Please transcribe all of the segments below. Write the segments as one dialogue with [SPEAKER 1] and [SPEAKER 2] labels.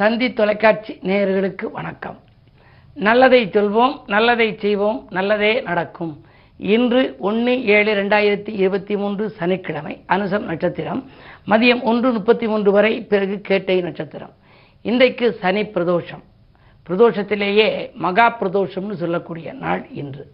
[SPEAKER 1] தந்தி தொலைக்காட்சி நேயர்களுக்கு வணக்கம். நல்லதை சொல்வோம் நல்லதை செய்வோம் நல்லதே நடக்கும். இன்று ஒன்று ஏழு ரெண்டாயிரத்தி இருபத்தி மூன்று சனிக்கிழமை அனுசம் நட்சத்திரம். மதியம் ஒன்று முப்பத்தி மூன்று வரை பிறகு கேட்டை நட்சத்திரம். இன்றைக்கு சனி பிரதோஷம். பிரதோஷத்திலேயே மகா பிரதோஷம்னு சொல்லக்கூடிய நாள் இன்று.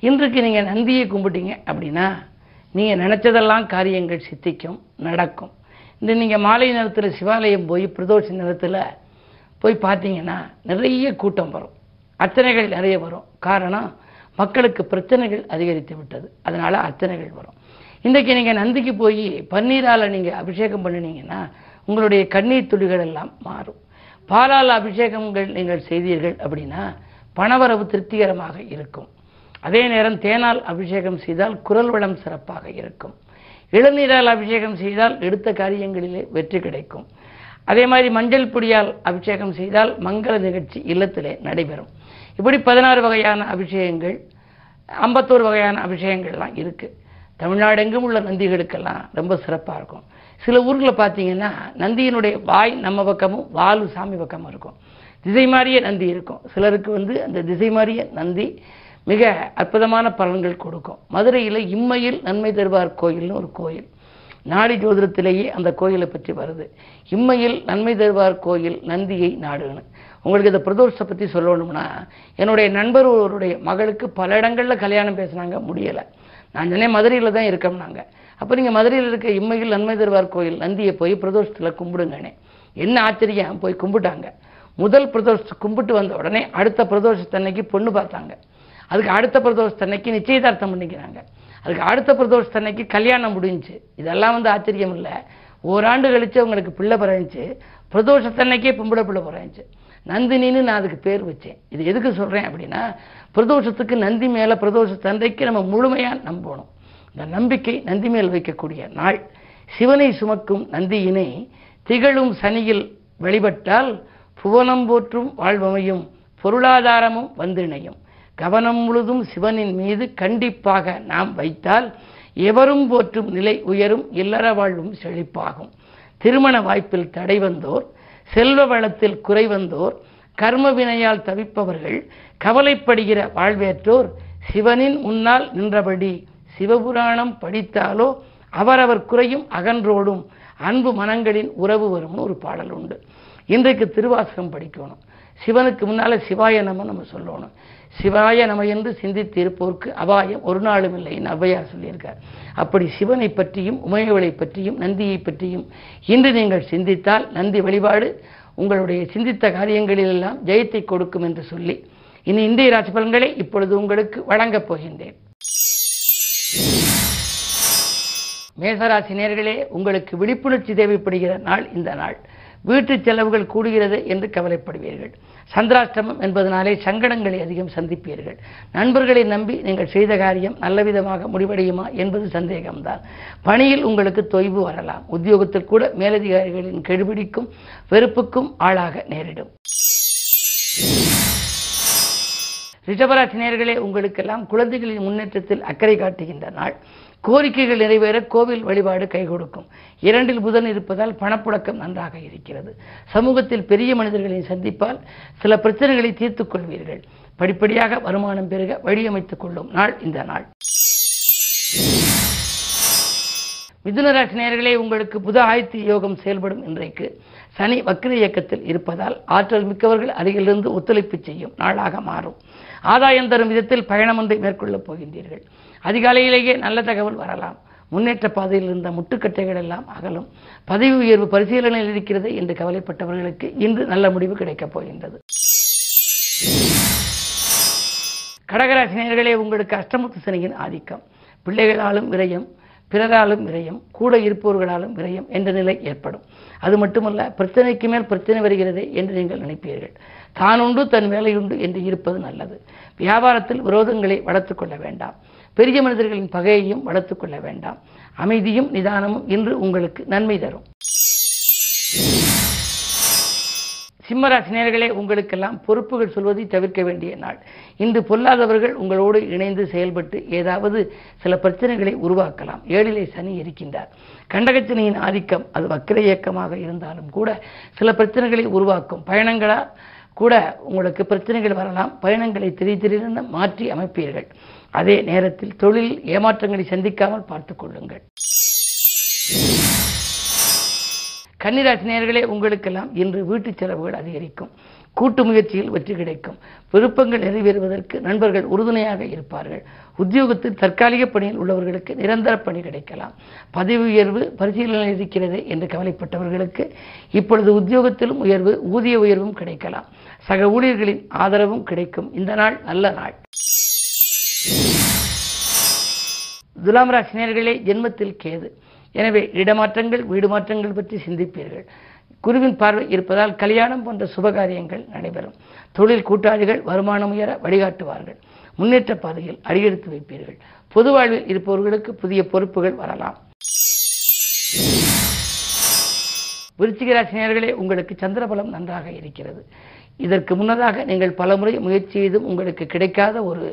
[SPEAKER 1] இன்றைக்கு நீங்கள் நந்தியை கும்பிட்டீங்க அப்படின்னா நீங்கள் நினச்சதெல்லாம் காரியங்கள் சித்திக்கும் நடக்கும். இந்த நீங்கள் மாலை நேரத்தில் சிவாலயம் போய் பிரதோஷ நேரத்தில் போய் பார்த்தீங்கன்னா நிறைய கூட்டம் வரும். அர்ச்சனைகள் நிறைய வரும். காரணம் மக்களுக்கு பிரச்சனைகள் அதிகரித்து விட்டது. அதனால் அர்ச்சனைகள் வரும். இன்றைக்கி நீங்கள் நந்திக்கு போய் பன்னீரால் நீங்கள் அபிஷேகம் பண்ணினீங்கன்னா உங்களுடைய கண்ணீர் துளிகள் எல்லாம் மாறும். பாலால் அபிஷேகங்கள் நீங்கள் செய்தீர்கள் அப்படின்னா பணவரவு திருப்திகரமாக இருக்கும். அதே நேரம் தேனால் அபிஷேகம் செய்தால் குரல் வளம் சிறப்பாக இருக்கும். இளநீரால் அபிஷேகம் செய்தால் எடுத்த காரியங்களிலே வெற்றி கிடைக்கும். அதே மாதிரி மஞ்சள் பொடியால் அபிஷேகம் செய்தால் மங்கள நிகழ்ச்சி இல்லத்திலே நடைபெறும். இப்படி பதினாறு வகையான அபிஷேகங்கள் ஐம்பத்தோரு வகையான அபிஷேகங்கள்லாம் இருக்குது தமிழ்நாடு எங்கும் உள்ள நந்திகளுக்கெல்லாம் ரொம்ப சிறப்பாக இருக்கும். சில ஊரில் பார்த்தீங்கன்னா நந்தியினுடைய வாய் நம்ம பக்கமும் வாலு சாமி பக்கமும் இருக்கும். திசை மாறிய நந்தி இருக்கும். சிலருக்கு வந்து அந்த திசை மாறிய நந்தி மிக அற்புதமான பலன்கள் கொடுக்கும். மதுரையில் இம்மையில் நன்மை தருவார் கோயில்னு ஒரு கோயில். நாடி ஜோதிடத்திலேயே அந்த கோயிலை பற்றி வருது. இம்மையில் நன்மை தருவார் கோயில் நந்தியை நாடுன்னு. உங்களுக்கு இந்த பிரதோஷத்தை பற்றி சொல்லணும்னா என்னுடைய நண்பர் ஒருவருடைய மகளுக்கு பல இடங்களில் கல்யாணம் பேசுனாங்க முடியலை. நான் சொன்னேன் மதுரையில் தான் இருக்கோம்னாங்க. அப்போ நீங்கள் மதுரையில் இருக்க இம்மையில் நன்மை தருவார் கோயில் நந்தியை போய் பிரதோஷத்தில் கும்பிடுங்கண்ணே என்ன ஆச்சரியம் போய் கும்பிட்டாங்க. முதல் பிரதோஷத்தை கும்பிட்டு வந்த உடனே அடுத்த பிரதோஷத்தன்னைக்கு பொண்ணு பார்த்தாங்க. அதுக்கு அடுத்த பிரதோஷத்தன்னைக்கு நிச்சயதார்த்தம் பண்ணிக்கிறாங்க. அதுக்கு அடுத்த பிரதோஷத்தன்னைக்கு கல்யாணம் முடிஞ்சுச்சு இதெல்லாம் வந்து ஆச்சரியம் இல்லை. ஓராண்டு கழிச்சு அவங்களுக்கு பிள்ளை பிறந்துச்சு. பிரதோஷத்தன்னைக்கே பொம்பளை பிள்ளை பிறந்துச்சு. நந்தினின்னு நான் அதுக்கு பேர் வச்சேன். இது எதுக்கு சொல்கிறேன் அப்படின்னா பிரதோஷத்துக்கு நந்தி மேலே பிரதோஷத்தன்றைக்கு நம்ம முழுமையாக நம்பணும். இந்த நம்பிக்கை நந்தி மேல் வைக்கக்கூடிய நாள். சிவனை சுமக்கும் நந்தியினை திகழும் சனியில் வழிபட்டால் புவனம் போற்றும் வாழ்வமையும் பொருளாதாரமும் வந்திணையும் கவனம் முழுதும் சிவனின் மீது கண்டிப்பாக நாம் வைத்தால் எவரும் போற்றும் நிலை உயரும் இல்லற வாழ்வும் செழிப்பாகும். திருமண வாய்ப்பில் தடை வந்தோர் செல்வ வளத்தில் குறை வந்தோர் கர்ம வினையால் தவிப்பவர்கள் கவலைப்படுகிற வாழ்வேற்றோர் சிவனின் முன்னால் நின்றபடி சிவபுராணம் படித்தாலோ அவரவர் குறையும் அகன்றோடும் அன்பு மனங்களின் உறவு வரும்னு ஒரு பாடல் உண்டு. இன்றைக்கு திருவாசகம் படிக்கணும். சிவனுக்கு முன்னால் சிவாய நம்ம நம்ம சொல்லணும். சிவாய நம என்று சிந்தித்து இருப்போருக்கு அபாயம் ஒரு நாளும் இல்லை என்று ஔவையார் சொல்லியிருக்கார். அப்படி சிவனை பற்றியும் உமையவளை பற்றியும் நந்தியை பற்றியும் இன்று நீங்கள் சிந்தித்தால் நந்தி வழிபாடு உங்களுடைய சிந்தித்த காரியங்களிலெல்லாம் ஜெயத்தை கொடுக்கும் என்று சொல்லி இனி இந்திய ராசி பலன்களை இப்பொழுது உங்களுக்கு வழங்கப் போகின்றேன். மேசராசி நேர்களே உங்களுக்கு விழிப்புணர்ச்சி தேவைப்படுகிற நாள் இந்த நாள். வீட்டு செலவுகள் கூடுகிறது என்று கவலைப்படுவீர்கள். சந்திராஷ்டமம் என்பதனாலே சங்கடங்களை அதிகம் சந்திப்பீர்கள். நண்பர்களை நம்பி நீங்கள் செய்த காரியம் நல்லவிதமாக முடிவடையுமா என்பது சந்தேகம்தான். பணியில் உங்களுக்கு தொய்வு வரலாம். உத்தியோகத்தில் கூட மேலதிகாரிகளின் கெடுபிடிக்கும் வெறுப்புக்கும் ஆளாக நேரிடும். ரிஷபராசி நேர்களே உங்களுக்கெல்லாம் குழந்தைகளின் முன்னேற்றத்தில் அக்கறை காட்டுகின்ற நாள். கோரிக்கைகள் நிறைவேற கோவில் வழிபாடு கை கொடுக்கும். இரண்டில் புதன் இருப்பதால் பணப்புழக்கம் நன்றாக இருக்கிறது. சமூகத்தில் பெரிய மனிதர்களை சந்திப்பால் சில பிரச்சனைகளை தீர்த்துக் கொள்வீர்கள். படிப்படியாக வருமானம் பெருக வழியமைத்துக் கொள்ளும் நாள் இந்த நாள். மிதுனராசி நேர்களே உங்களுக்கு புத ஆயத்து யோகம் செயல்படும் இன்றைக்கு. சனி வக்ர இயக்கத்தில் இருப்பதால் ஆற்றல் மிக்கவர்கள் அருகிலிருந்து ஒத்துழைப்பு செய்யும் நாளாக மாறும். ஆதாயம் தரும் விதத்தில் பயணம் ஒன்றை மேற்கொள்ளப் போகின்றீர்கள். அதிகாலையிலேயே நல்ல தகவல் வரலாம். முன்னேற்ற பாதையில் இருந்த முட்டுக்கட்டைகள் எல்லாம் அகலும். பதவி உயர்வு பரிசீலனையில் இருக்கிறது என்று கவலைப்பட்டவர்களுக்கு இன்று நல்ல முடிவு கிடைக்கப் போகின்றது. கடகராசினியர்களே உங்களுக்கு அஷ்டமுத்து சனியின் ஆதிக்கம். பிள்ளைகளாலும் விரயம் பிறராலும் விரயம் கூட இருப்பவர்களாலும் விரயம் என்ற நிலை ஏற்படும். அது மட்டுமல்ல பிரச்சனைக்கு மேல் பிரச்சனை வருகிறதே என்று நீங்கள் நினைப்பீர்கள். தான் உண்டு தன் வேலையுண்டு என்று இருப்பது நல்லது. வியாபாரத்தில் விரோதங்களை வளர்த்துக்கொள்ள வேண்டாம். பெரிய மனிதர்களின் பகையையும் வளர்த்து கொள்ள வேண்டாம். அமைதியும் நிதானமும் இன்று உங்களுக்கு நன்மை தரும். சிம்மராசி நேர்களே உங்களுக்கெல்லாம் பொறுப்புகள் சொல்வதை தவிர்க்க வேண்டிய நாள். இன்று பொல்லாதவர்கள் உங்களோடு இணைந்து செயல்பட்டு ஏதாவது சில பிரச்சனைகளை உருவாக்கலாம். ஏழிலே சனி இருக்கின்றார். கண்டகச்சனையின் ஆதிக்கம் அது வக்கிர இயக்கமாக இருந்தாலும் கூட சில பிரச்சனைகளை உருவாக்கும். பயணங்களா கூட உங்களுக்கு பிரச்சனைகள் வரலாம். பயணங்களை திரி திடீரென மாற்றி அமைப்பீர்கள். அதே நேரத்தில் தொழில் ஏமாற்றங்களை சந்திக்காமல் பார்த்துக் கொள்ளுங்கள். கன்னிராசி உங்களுக்கெல்லாம் இன்று வீட்டு செலவுகள் அதிகரிக்கும். கூட்டு முயற்சியில் வெற்றி கிடைக்கும். விருப்பங்கள் நிறைவேறுவதற்கு நண்பர்கள் உறுதுணையாக இருப்பார்கள். உத்தியோகத்தில் தற்காலிக பணியில் உள்ளவர்களுக்கு நிரந்தர பணி கிடைக்கலாம். பதவி உயர்வு பரிசீலனை இருக்கிறது என்று கவலைப்பட்டவர்களுக்கு இப்பொழுது உத்தியோகத்திலும் உயர்வு ஊதிய உயர்வும் கிடைக்கலாம். சக ஊழியர்களின் ஆதரவும் கிடைக்கும். இந்த நாள் நல்ல நாள். துலாம் ராசினியர்களே ஜென்மத்தில் கேது. எனவே இடமாற்றங்கள் வீடு மாற்றங்கள் பற்றி சிந்திப்பீர்கள். குருவின் பார்வை இருப்பதால் கல்யாணம் போன்ற சுபகாரியங்கள் நடைபெறும். தொழில் கூட்டாளிகள் வருமானம் உயர வழிகாட்டுவார்கள். முன்னேற்ற பாதையில் அடியெடுத்து வைப்பீர்கள். பொது வாழ்வில் இருப்பவர்களுக்கு புதிய பொறுப்புகள் வரலாம். விருச்சிகராசினியர்களே உங்களுக்கு சந்திரபலம் நன்றாக இருக்கிறது. இதற்கு முன்னதாக நீங்கள் பலமுறை முயற்சி செய்தும் உங்களுக்கு கிடைக்காத ஒரு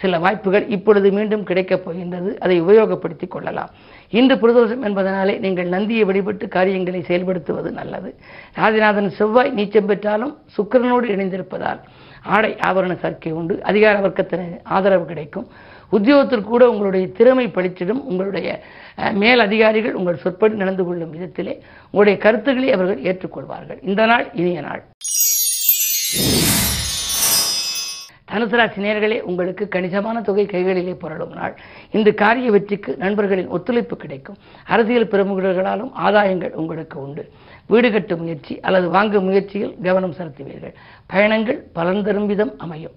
[SPEAKER 1] சில வாய்ப்புகள் இப்பொழுது மீண்டும் கிடைக்கப் போகின்றது. அதை உபயோகப்படுத்திக் கொள்ளலாம். இன்று பிரதோஷம் என்பதனாலே நீங்கள் நந்தியை வழிபட்டு காரியங்களை செயல்படுத்துவது நல்லது. ராஜநாதன் செவ்வாய் நீச்சம் பெற்றாலும் சுக்கிரனோடு இணைந்திருப்பதால் ஆடை ஆபரண சர்க்கை உண்டு. அதிகார வர்க்கத்தின் ஆதரவு கிடைக்கும். உத்தியோகத்தில் கூட உங்களுடைய திறமை பளிச்சிடும் உங்களுடைய அஹ், மேல் அதிகாரிகள் உங்கள் சொற்படி நடந்து கொள்ளும் விதத்திலே உங்களுடைய கருத்துக்களை அவர்கள் ஏற்றுக்கொள்வார்கள். இந்த நாள் இனிய நாள். தனுசராசி நேர்களே உங்களுக்கு கணிசமான தொகை கைகளிலே புரளும் நாள். இந்த காரிய வெற்றிக்கு நண்பர்களின் ஒத்துழைப்பு கிடைக்கும். அரசியல் பிரமுகர்களாலும் ஆதாயங்கள் உங்களுக்கு உண்டு. வீடு கட்டும் முயற்சி அல்லது வாங்கும் முயற்சியில் கவனம் செலுத்துவீர்கள். பயணங்கள் பலன் தரும் விதம் அமையும்.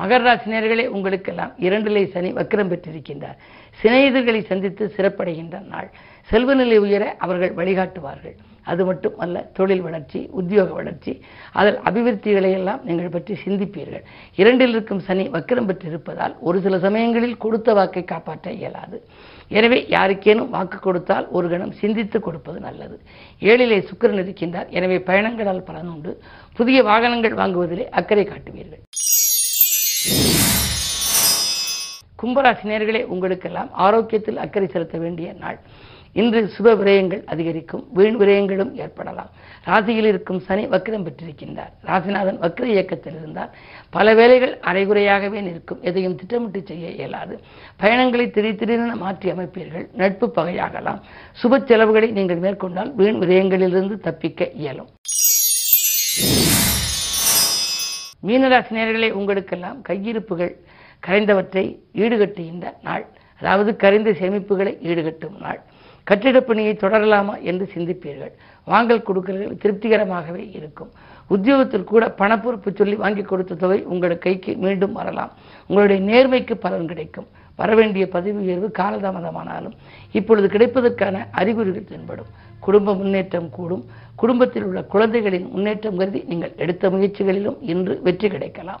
[SPEAKER 1] மகர ராசினியர்களே உங்களுக்கெல்லாம் இரண்டிலே சனி வக்கிரம் பெற்றிருக்கின்றார். சிநேகிதர்களை சந்தித்து சிறப்படைகின்ற நாள். செல்வநிலை உயர அவர்கள் வழிகாட்டுவார்கள். அது மட்டும் அல்ல தொழில் வளர்ச்சி உத்தியோக வளர்ச்சி அதில் அபிவிருத்திகளை எல்லாம் நீங்கள் பற்றி சிந்திப்பீர்கள். இரண்டில் இருக்கும் சனி வக்கிரம் பெற்றிருப்பதால் ஒரு சில சமயங்களில் கொடுத்த வாக்கை காப்பாற்ற இயலாது. எனவே யாருக்கேனும் வாக்கு கொடுத்தால் ஒரு கணம் சிந்தித்து கொடுப்பது நல்லது. ஏழிலே சுக்கிரன் இருக்கின்றார். எனவே பயணங்களால் பலனுண்டு புதிய வாகனங்கள் வாங்குவதிலே அக்கறை காட்டுவீர்கள். கும்பராசி நேர்களே உங்களுக்கெல்லாம் ஆரோக்கியத்தில் அக்கறை செலுத்த வேண்டிய நாள். இன்று சுப விரயங்கள் அதிகரிக்கும் வீண் விரயங்களும் ஏற்படலாம். ராசியில் இருக்கும் சனி வக்கிரம் பெற்றிருக்கின்றார். ராசிநாதன் வக்கிர இயக்கத்தில் இருந்தால் பல வேலைகள் அரைகுறையாகவே நிற்கும். எதையும் திட்டமிட்டு செய்ய இயலாது. பயணங்களை திடீர் திடீரென மாற்றி அமைப்பீர்கள். நட்பு பகையாகலாம். சுப செலவுகளை நீங்கள் மேற்கொண்டால் வீண் விரயங்களிலிருந்து தப்பிக்க இயலும். மீனராசினியர்களே உங்களுக்கெல்லாம் கையிருப்புகள் கரைந்தவற்றை ஈடுகட்டுகின்ற நாள். அதாவது கரைந்த சேமிப்புகளை ஈடுகட்டும் நாள். கட்டிடப் பணியை தொடரலாமா என்று சிந்திப்பீர்கள். வாங்கல் கொடுக்கல்கள் திருப்திகரமாகவே இருக்கும். உத்தியோகத்தில் கூட பணப்பொறுப்பு சொல்லி வாங்கி கொடுத்த தொகை உங்கள் கைக்கு மீண்டும் வரலாம். உங்களுடைய நேர்மைக்கு பலன் கிடைக்கும். வரவேண்டிய பதவி உயர்வு காலதாமதமானாலும் இப்பொழுது கிடைப்பதற்கான அறிகுறிகள் தென்படும். குடும்ப முன்னேற்றம் கூடும். குடும்பத்தில் உள்ள குழந்தைகளின் முன்னேற்றம் கருதி நீங்கள் எடுத்த முயற்சிகளிலும் இன்று வெற்றி கிடைக்கலாம்.